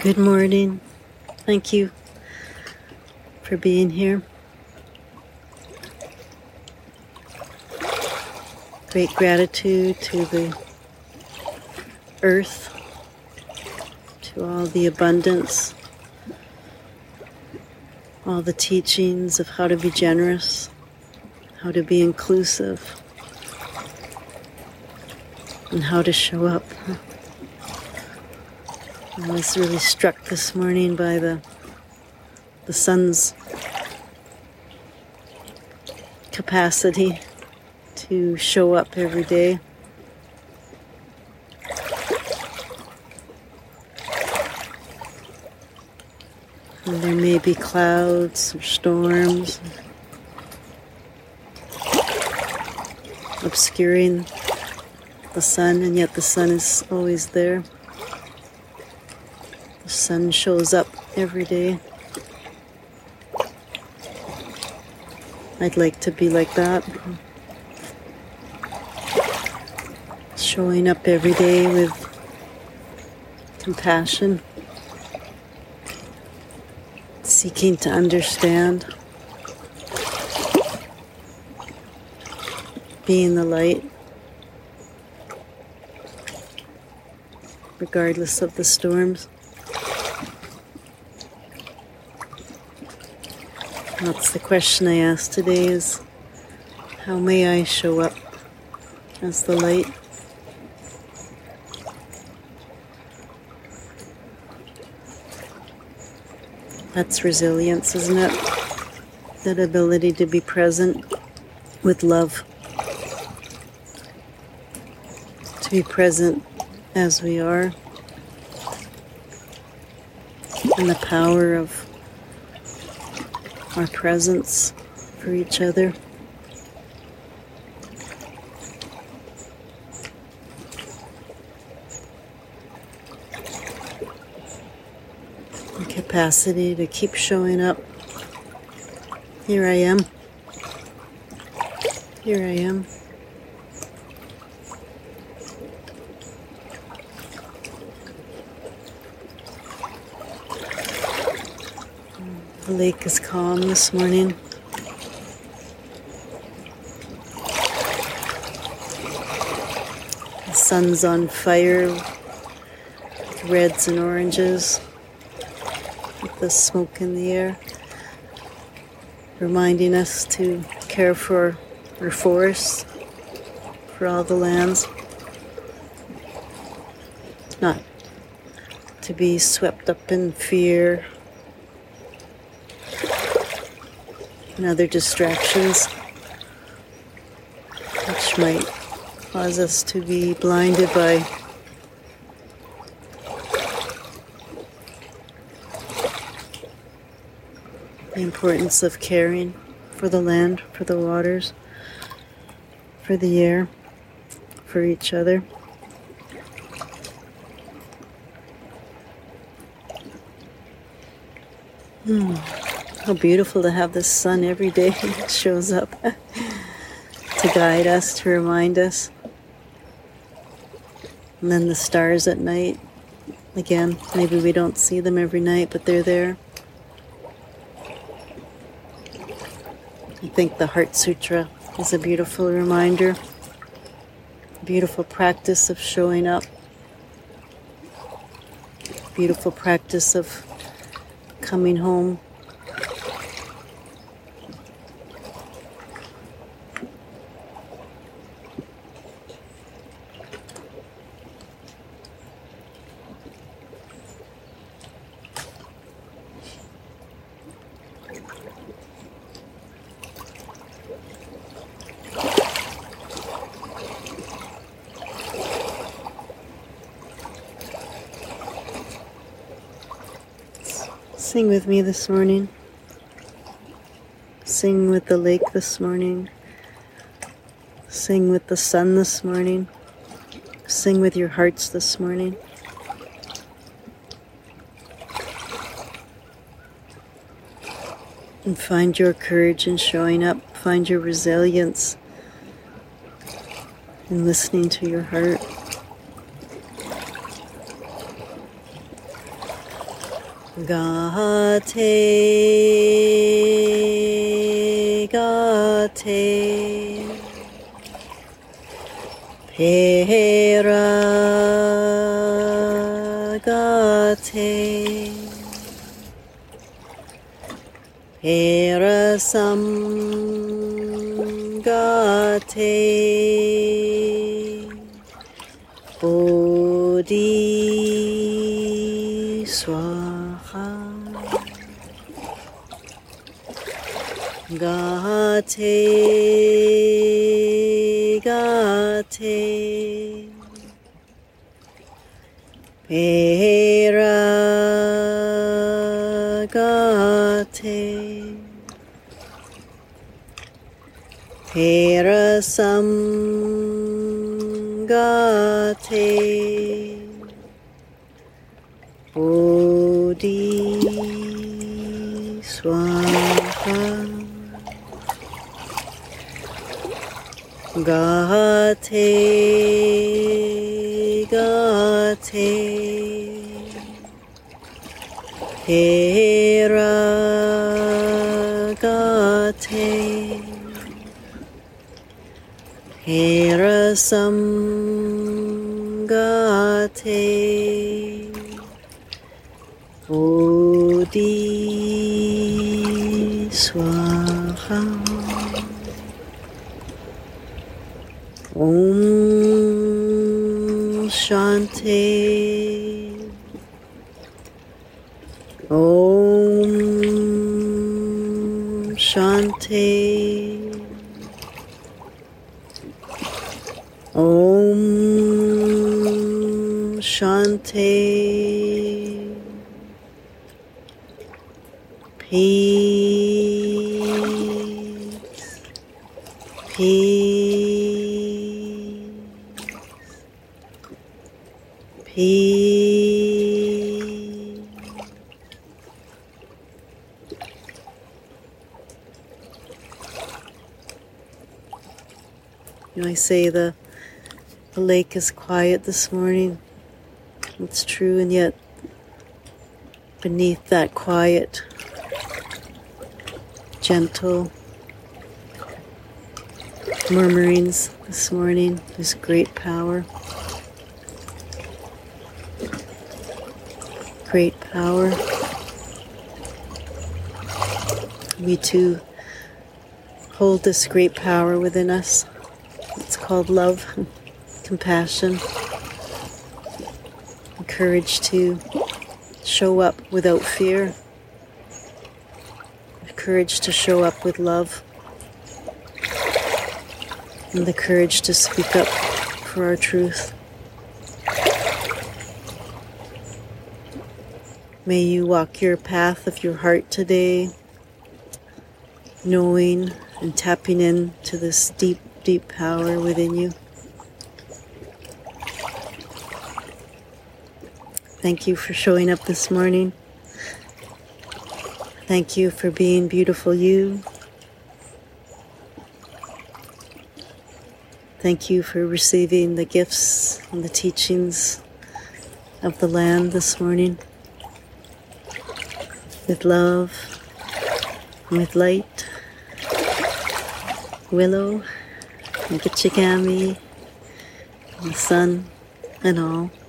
Good morning. Thank you for being here. Great gratitude to the earth, to all the abundance, all the teachings of how to be generous, how to be inclusive, and how to show up. I was really struck this morning by the the sun's capacity to show up every day. And there may be clouds or storms obscuring the sun, and yet the sun is always there. The sun shows up every day. I'd like to be like that. Showing up every day with compassion, seeking to understand, being the light. regardless of the storms. That's the question I asked today is how may I show up as the light? That's resilience, isn't it? That ability to be present with love. To be present as we are. And the power of our presence for each other. The capacity to keep showing up. Here I am. Here I am. The lake is calm this morning. The sun's on fire with reds and oranges, with the smoke in the air, reminding us to care for our forests, for all the lands, not to be swept up in fear and other distractions which might cause us to be blinded by the importance of caring for the land, for the waters, for the air, for each other. Hmm. How beautiful to have the sun every day shows up to guide us, to remind us. And then the stars at night. Again, maybe we don't see them every night, but they're there. I think the Heart Sutra is a beautiful reminder, beautiful practice of showing up, beautiful practice of coming home Sing with me this morning. Sing with the lake this morning. Sing with the sun this morning. Sing with your hearts this morning. And find your courage in showing up. Find your resilience in listening to your heart. Gate, gate, pera, gate, pera sam, gate, bodhi swaha. Gate, gate, pera, gate, pera sam, gate, bodhi swaha. Gate, gate, pera, gate, pera sam, gate, bodhi Om Shanti. Om Shanti. Om Shanti. Peace. Peace. Peace. You know, I say the the lake is quiet this morning. It's true, and yet beneath that quiet, gentle murmurings this morning. There's great power. Great power. We too hold this great power within us. It's called love, compassion, courage to show up without fear, the courage to show up with love and the courage to speak up for our truth. May you walk your path of your heart today, knowing and tapping in to this deep, deep power within you. Thank you for showing up this morning. Thank you for being beautiful you. Thank you for receiving the gifts and the teachings of the land this morning with love, with light, willow, and Gitchigami, and the sun, and all.